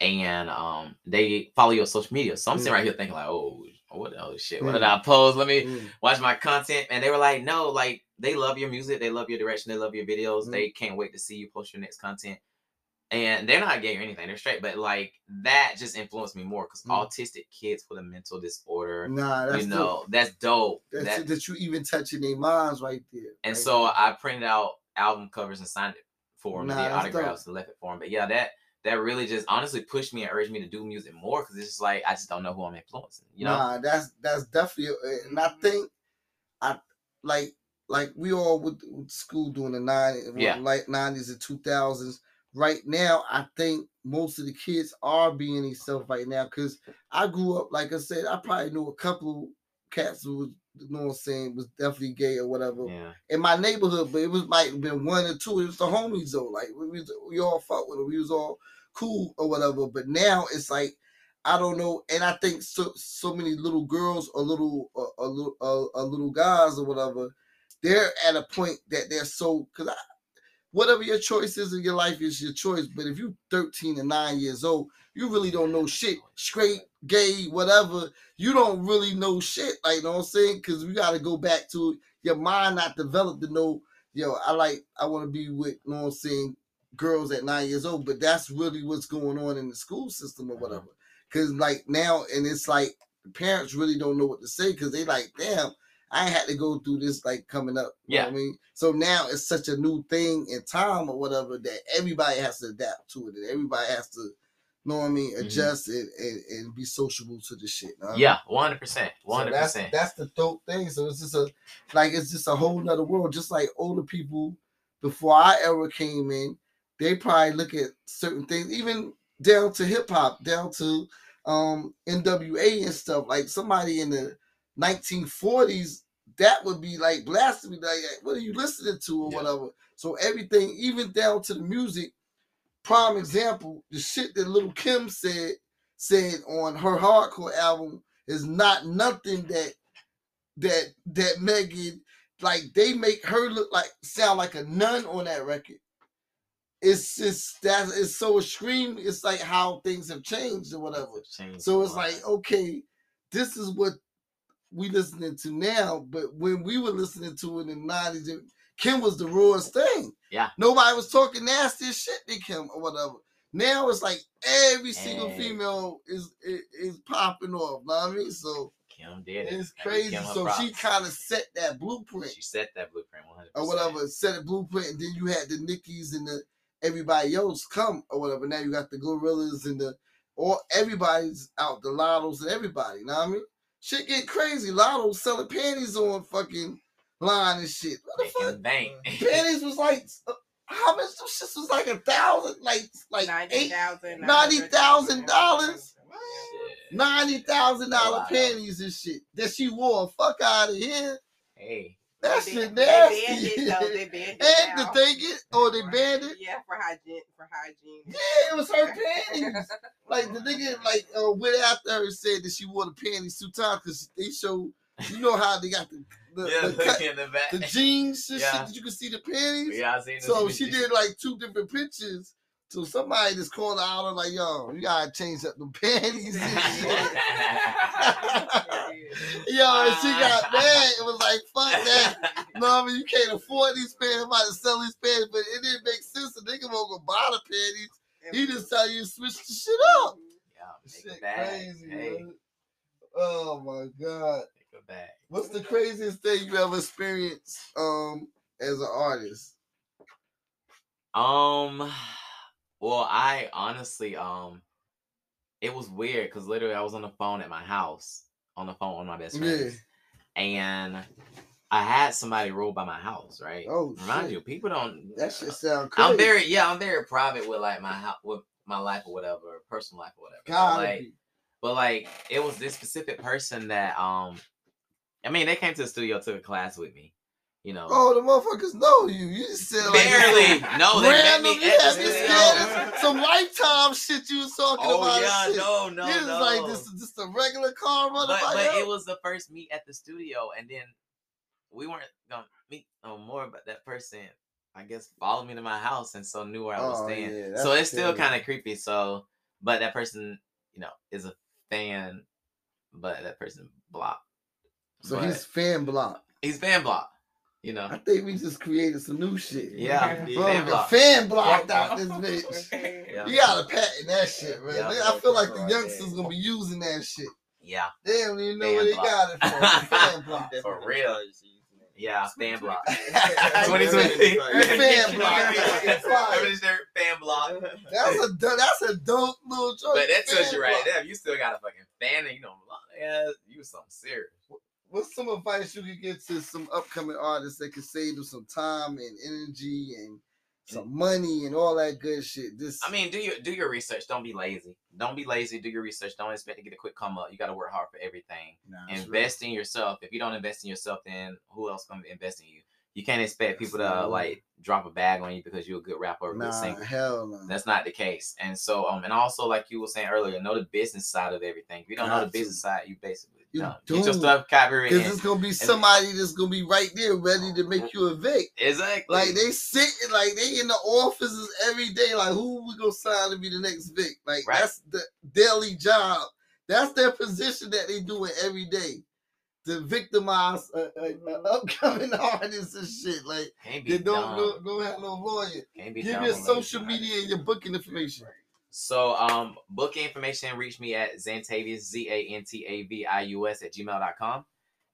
And um they follow you on social media. So I'm sitting Yeah. right here thinking like, oh, what oh shit, what did I post? Let me Yeah. watch my content. And they were like, no, like they love your music, they love your direction, they love your videos. Mhm. They can't wait to see you post your next content and they're not gay or anything. They're straight, but like that just influenced me more because Mm. autistic kids with a mental disorder, Nah, that's you know, dope. that's dope. That's That- that, you even touching their minds right there. and right so there. I printed out album covers and signed it for them, Nah, the autographs and left it for them. But yeah, that that really just honestly pushed me and urged me to do music more because it's just like I just don't know who I'm influencing. You know, Nah, that's that's definitely, uh, and I think I like like we all went to school during the nine, Yeah. like nineties and two thousands. Right now, I think most of the kids are being themselves right now because I grew up, like I said, I probably knew a couple cats who was, you know what I'm saying, was definitely gay or whatever yeah, in my neighborhood, but it was might have been one or two. It was the homies though. Like we was, we all fought with them. We was all cool or whatever. But now it's like I don't know, and I think so so many little girls or little uh, a little uh, little guys or whatever, they're at a point that they're so because I. Whatever your choice is in your life is your choice. But if you're 13 and 9 years old, you really don't know shit. Straight, gay, whatever. You don't really know shit. Like, you know what I'm saying? Because we got to go back to your mind not developed to know, yo, I like, I want to be with, you know what I'm saying, girls at nine years old. But that's really what's going on in the school system or whatever. Because, like, now, and it's like, the parents really don't know what to say because they like, damn, I had to go through this like coming up. You know what I mean? So now it's such a new thing in time or whatever that everybody has to adapt to it and everybody has to, you know what I mean, Mhm. adjust it and, and be sociable to the shit. you know what I mean? yeah, one hundred percent, one hundred that's percent. that's the dope thing. So it's just a like it's just a whole nother world. Just like older people before I ever came in, they probably look at certain things, even down to hip hop, down to um NWA and stuff. Like somebody in the 1940s, that would be like blasphemy. Like, what are you listening to or whatever? So everything, even down to the music. Prime example, the shit that Lil Kim said said on her hardcore album is not nothing that that that Megan like they make her look like sound like a nun on that record. It's just that it's so extreme. It's like how things have changed or whatever. changed So it's like okay, this is what we listening to now. But when we were listening to it in the nineties, Kim was the rawest thing. Yeah. Nobody was talking nasty shit to Kim or whatever. Now it's like every single female is, is is popping off. Know what I mean? So Kim did it. it's crazy. So she kind of set that blueprint she set that blueprint one hundred or whatever, set a blueprint, and then you had the Nickis and the everybody else come or whatever. Now you got the GloRillas and the or everybody's out, the Lattos and everybody. You know what I mean? Shit get crazy. Latto selling panties on fucking line and shit. What the fuck? Bank. [laughs] Panties was like how much? Them shits was like a thousand, like like eight $90,000, ninety thousand dollars. Ninety thousand dollar panties and shit that she wore. Fuck out of here. Hey. That They shit ban- they banned nasty. it, though. They banned [laughs] it and now. the thing is, oh, they banned it. Yeah, for hygiene. For hygiene. Yeah, it was her panties. [laughs] like the nigga, like uh, went after her and said that she wore the panties two times because they show. You know how they got the the, Yeah, the, cut, in the back. the jeans Yeah. shit that you can see the panties. Yeah, I seen So she did like two different pictures. So somebody just called her out and like, yo, you gotta change up the [laughs] panties and [laughs] shit. yo, and she got mad. It was like, fuck that. No, I mean you can't afford these pants. I'm about to sell these pants, but it didn't make sense. A nigga won't go buy the panties. He just tell you to switch the shit up. Yeah, make Shit a bag. crazy, hey, man. Oh my god. make a bag. What's the craziest thing you ever experienced um as an artist? Um, well, I honestly, um, it was weird because literally I was on the phone at my house, on the phone with my best friends, and I had somebody roll by my house. Right? Oh, Remind shit. you, people don't. That shit sound crazy. I'm very, yeah, I'm very private with like my house, with my life or whatever, personal life or whatever. But, like, but like, it was this specific person that, um, I mean, they came to the studio, took a class with me. You know, Oh, the motherfuckers know you. You just said like barely. No, they random. me You had this, some lifetime shit you was talking Oh about. Oh yeah, no, no, You was no. like this is just a regular car running but but it was the first meet at the studio, and then we weren't gonna meet no more. But that person, I guess, followed me to my house, and so knew where I was Oh, staying. yeah, so it's still kind of creepy. So, but that person, you know, is a fan, but that person blocked. So But he's fan block. he's fan blocked. You know. I think we just created some new shit. Yeah, Bro, fan the block. fan blocked out this bitch. [laughs] Yeah. You gotta patent that shit, man. Yeah. I feel like the youngsters gonna be using that shit. Yeah, They don't even know Fan where they block. got it from. [laughs] fan block. for real. Yeah, fan block. [laughs] Fan 2020. block. That's fire. Remember this shirt? Fan block. That's a do- that's a dope little joke. But that tells Fan you right block. there. if You still got a fucking fan, and you know, yeah, you was something serious. What's some advice you could give to some upcoming artists that could save them some time and energy and some money and all that good shit? This I mean, do your do your research. Don't be lazy. Don't be lazy. Do your research. Don't expect to get a quick come up. You got to work hard for everything. Nah, that's invest in yourself. If you don't invest in yourself, then who else gonna invest in you? You can't expect people to not like drop a bag on you because you're a good rapper or a good Nah, singer. hell no. That's not the case. And so, um, and also like you were saying earlier, know the business side of everything. If you don't know the to. business side, you basically You don't. Get your doomed. stuff copywritten. Because it's gonna be somebody that's gonna be right there ready to make you evict. Exactly. Like they sitting, like they in the offices every day. Like who we gonna sign to be the next Vic? Like Right. that's the daily job. That's their position that they doing every day to victimize a, a, a upcoming [laughs] artists and shit. Like they don't don't, don't have no lawyer. Can't be Give your social media and your booking information. So, um, booking information, reach me at Zantavius, Z A N T A V I U S, at gmail.com.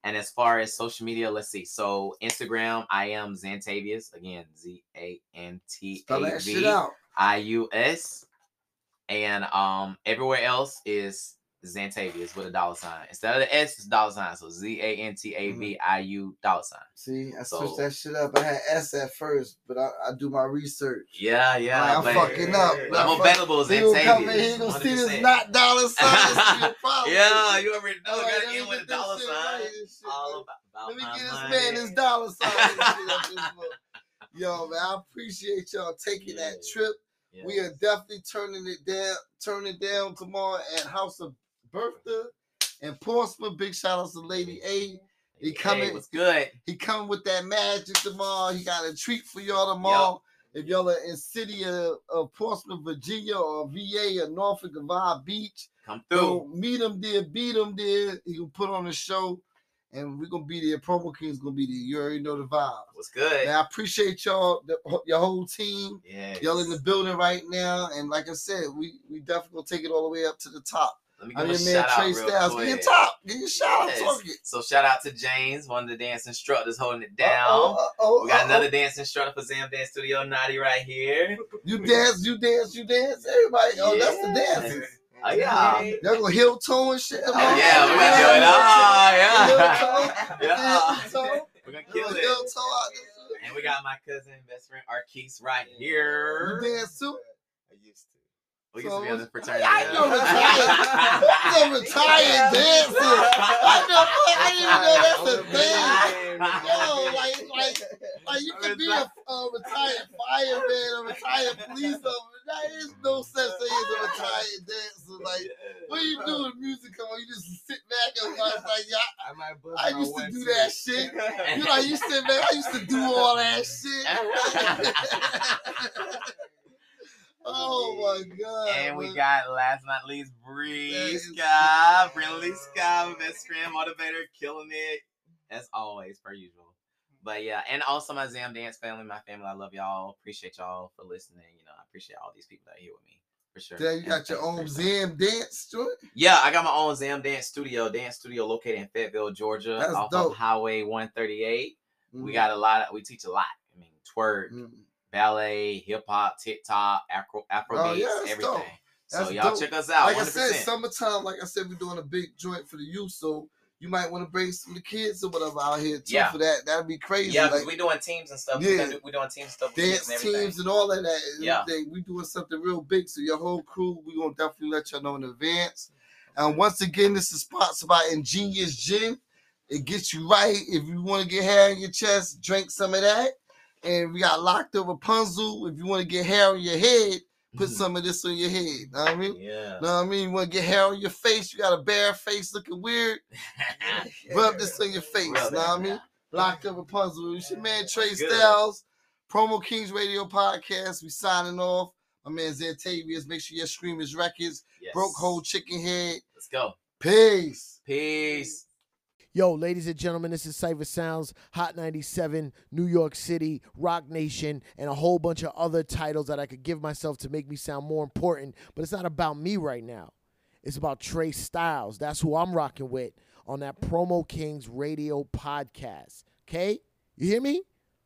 And as far as social media, let's see. So, Instagram, I am Zantavius. Again, Z A N T A V. I U S. And um, everywhere else is Zantavius with a dollar sign. Instead of the S, it's dollar sign. So, mm-hmm. Z A N T A V I U dollar sign. See, I So- switched that shit up. I had S at first, but I, I do my research. Yeah, yeah. I'm but fucking up. I'm available as He gonna come in, Zantavius. he gonna see this not dollar sign. This is your problem. [laughs] Yeah, you already know. All right, gotta let me end with a dollar sign. right shit, All about, about Let me my get this money. man his dollar sign. and shit [laughs] up this mother- Yo, man, I appreciate y'all taking that trip. We are definitely turning it down, turning down tomorrow at House of Bertha and Portsmouth. Big shout out to Lady A. He coming. Hey, good? He coming with that magic tomorrow. He got a treat for y'all tomorrow. If y'all are in city of, of Portsmouth, Virginia, or VA, or Norfolk, or Vile Beach, Come through. meet him there, beat him there. He gonna put on a show, and we're gonna be there. Promo King's gonna be there. You already know the vibe. What's good? Man, I appreciate y'all, the, your whole team. Yeah. Y'all in the building right now, and like I said, we we definitely gonna take it all the way up to the top. Let me I'm give your a man shout out Trey real Styles. quick. Get your top. Get your shout out. Yes. Talk it. So shout out to James, one of the dance instructors holding it down. Uh-oh, uh-oh, we got uh-oh. another dance instructor for Zam Dance Studio, Naughty right here. You dance, you dance, you dance. Everybody, oh, that's the Yeah. dancers. Oh yeah. Y'all gonna heel toe and shit. Oh, yeah, we're gonna do it. Oh, yeah. Heel toe. [laughs] Yeah. We're gonna Heel kill toe it. out. And we got my cousin, best friend Arkees right here. You dance too? I used to. To be on the [laughs] So, fraternity. I know retired. [laughs] What's a retired dancer? I know. I didn't even know that's a thing. Yo, like, like, like you can be a, a retired fireman, a retired police officer. There is no such thing as a retired dancer. Like, what do you do when music come on? You just sit back and watch. Like, yeah, I I used to do that shit. You know, you sit back. I used to do all that shit. [laughs] oh my god! And we got last but not least Bree Sky, so- Brindley best friend, motivator, killing it as always per usual. But yeah, and also my Zam Dance family, my family, I love y'all. Appreciate y'all for listening. You know, I appreciate all these people that are here with me for sure. Then you And got your own Zam dance studio? Yeah, I got my own Zam Dance Studio, dance studio located in Fayetteville, Georgia, That's off dope. of Highway 138. We Mhm. got a lot of, we teach a lot. I mean, twerk, Mhm. Ballet, hip hop, TikTok, Afro, Afro Oh, yeah, everything. dope. So That's y'all dope. check us out. Like 100%. I said, summertime. Like I said, we're doing a big joint for the youth, so you might want to bring some of the kids or whatever out here too Yeah. for that. That'd be crazy. yeah, like we doing teams and stuff. Yeah. We're, gonna do, we doing teams and stuff. dance and teams and all of that. Yeah. everything. We doing something real big. So your whole crew, we gonna definitely let y'all know in advance. And once again, this is sponsored by Ingenious Gin. It gets you right. If you want to get hair on your chest, drink some of that. And we got locked up Rapunzel. If you want to get hair on your head, put mm-hmm. some of this on your head. Know what I mean? Yeah. Know what I mean? You want to get hair on your face? You got a bare face looking weird? [laughs] Rub this on your face. Rub know what I mean? Locked up Rapunzel. It's your man Trey Good. Styles. Promo Kings Radio Podcast. We signing off. My man Zantavius. Make sure your streamers records. Yes. Broke Hoe Chicken Head. Let's go. Peace. Peace. Yo, ladies and gentlemen, this is Cipha Sounds, Hot 97, New York City, Roc Nation, and a whole bunch of other titles that I could give myself to make me sound more important. But it's not about me right now. It's about Trey Styles. That's who I'm rocking with on that Promo Kings Radio podcast. Okay? You hear me?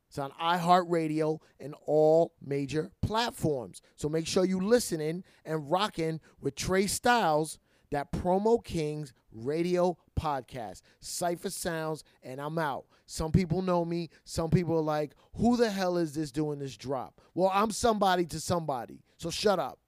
It's on iHeartRadio and all major platforms. So make sure you listening and rocking with Trey Styles, that Promo Kings Radio podcast. Cipha Sounds, and I'm out. Some people know me. Some people are like, who the hell is this doing this drop? Well, I'm somebody to somebody. So shut up.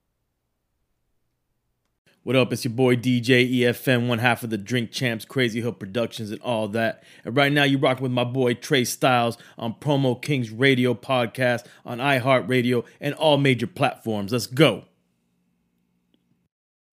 What up? It's your boy DJ EFN, one half of the Drink Champs, Crazy Hood Productions, and all that. And right now, you're rocking with my boy Trey Styles on Promo Kings Radio Podcast on iHeartRadio and all major platforms. Let's go.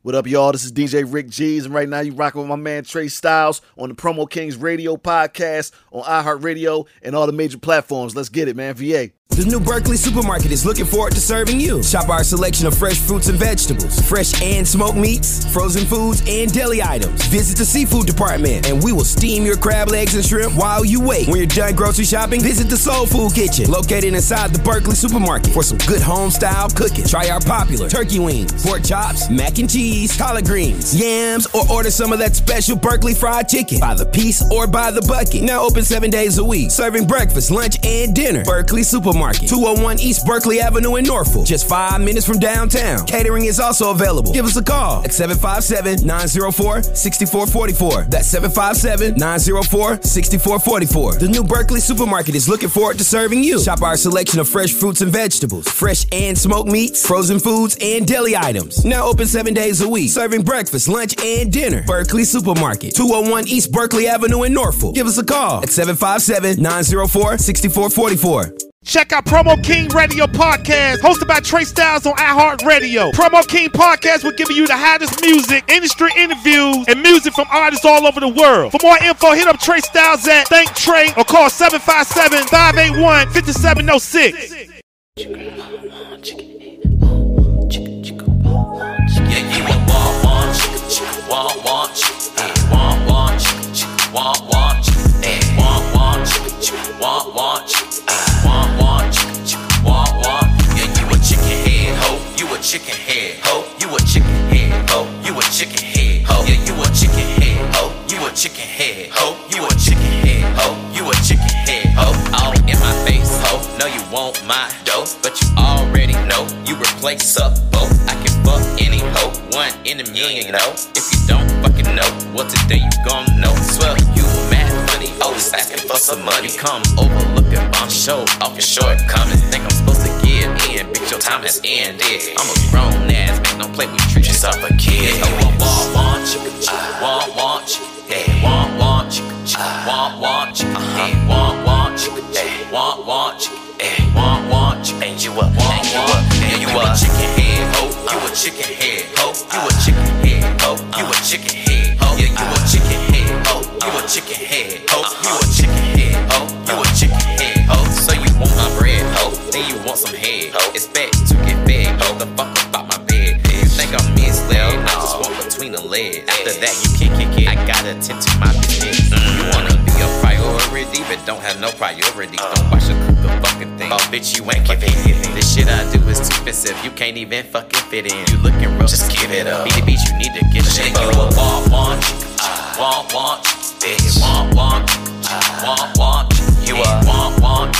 What up, y'all? This is DJ Rick G's, and right now you rocking with my man Trey Styles on the Promo Kings Radio podcast on iHeartRadio and all the major platforms. Let's get it, man. VA. The new Berkeley supermarket is looking forward to serving you. Shop our selection of fresh fruits and vegetables, fresh and smoked meats, frozen foods, and deli items. Visit the seafood department and we will steam your crab legs and shrimp while you wait. When you're done grocery shopping, visit the Soul Food Kitchen, located inside the Berkeley supermarket for some good home style cooking. Try our popular turkey wings, pork chops, mac and cheese, collard greens, yams, or order some of that special Berkeley fried chicken by the piece or by the bucket. Now open seven days a week, serving breakfast, lunch, and dinner. Berkeley Supermarket, 201 East Berkeley Avenue in Norfolk, just five minutes from downtown. Catering is also available. Give us a call at 757 904 6444. That's 757 904 6444. The new Berkeley Supermarket is looking forward to serving you. Shop our selection of fresh fruits and vegetables, fresh and smoked meats, frozen foods, and deli items. Now open seven days a week, serving breakfast, lunch, and dinner. Berkeley Supermarket, 201 East Berkeley Avenue in Norfolk. Give us a call at 757 904 6444. Check out Promo King Radio Podcast, hosted by Trey Styles on iHeartRadio. Promo King Podcast will give you the hottest music, industry interviews, and music from artists all over the world. For more info, hit up Trey Styles at ThinkTre or call 757 581 5706. Chicken head ho. You a chicken head ho. You a chicken head ho. Yeah you a chicken head ho. You a chicken head ho. You a chicken head ho. You a chicken head ho. All in my face ho. No you want my dough but you already know you replace up both I can fuck any hoe one in a million you know. If you don't fucking know well today you gon' know swear you mad money, always asking for some money. Come over look at my show off your shortcomings think I'm supposed to give in. Bitch your time has ended. I'm a grown ass man don't play with you just off a kid. Oh I want want chicken want want chicken yeah want want chicken want want chicken hey want want chicken ah, want want chicken hey want want chicken and you a and you a and you a chicken head ho you a chicken head ho you a uh-huh. chicken head ho you a chicken head ho yeah you a chicken head ho you a chicken head ho you a want some head back to get fed ho the fuck about my bed you think I'm misled I just want between the legs after that you can't kick it I gotta tend to my business you wanna be a priority but don't have no priority. Don't watch a cook fucking thing. Oh, bitch, you ain't giving it. This shit I do is too expensive. You can't even fucking fit in. You looking rough, just give it up. Beat the beat, you need to get shit. You a want, want, want, want, bitch. Want, want, want, want. You a want, want,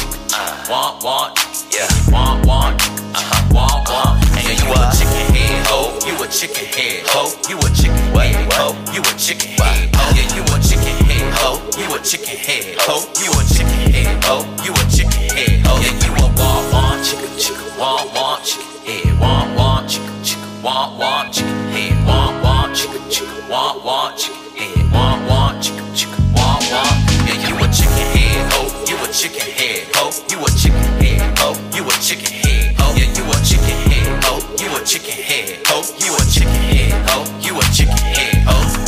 want, want. Yeah, want, want, uh-huh, want, want. And you a chicken head hoe. You a chicken head hoe. You a chicken head hoe. You a chicken head hoe. Yeah, you a chicken head hoe. You a chicken head hoe. You a chicken head hoe. You a chicken head hoe. Yeah, you a want, want, chicken, chicken, want, want, chicken head, want, want, chicken, chicken, want, want, chicken head, want, want, chicken, chicken, want, want, chicken head, want, want, chicken, chicken, want, want. Yeah, you a chicken head hoe. You a chicken head hoe. You a chicken head hoe. Chicken head hoe. Yeah, you a chicken head Oh, You a chicken head Oh, You a chicken head Oh, You a chicken head hoe.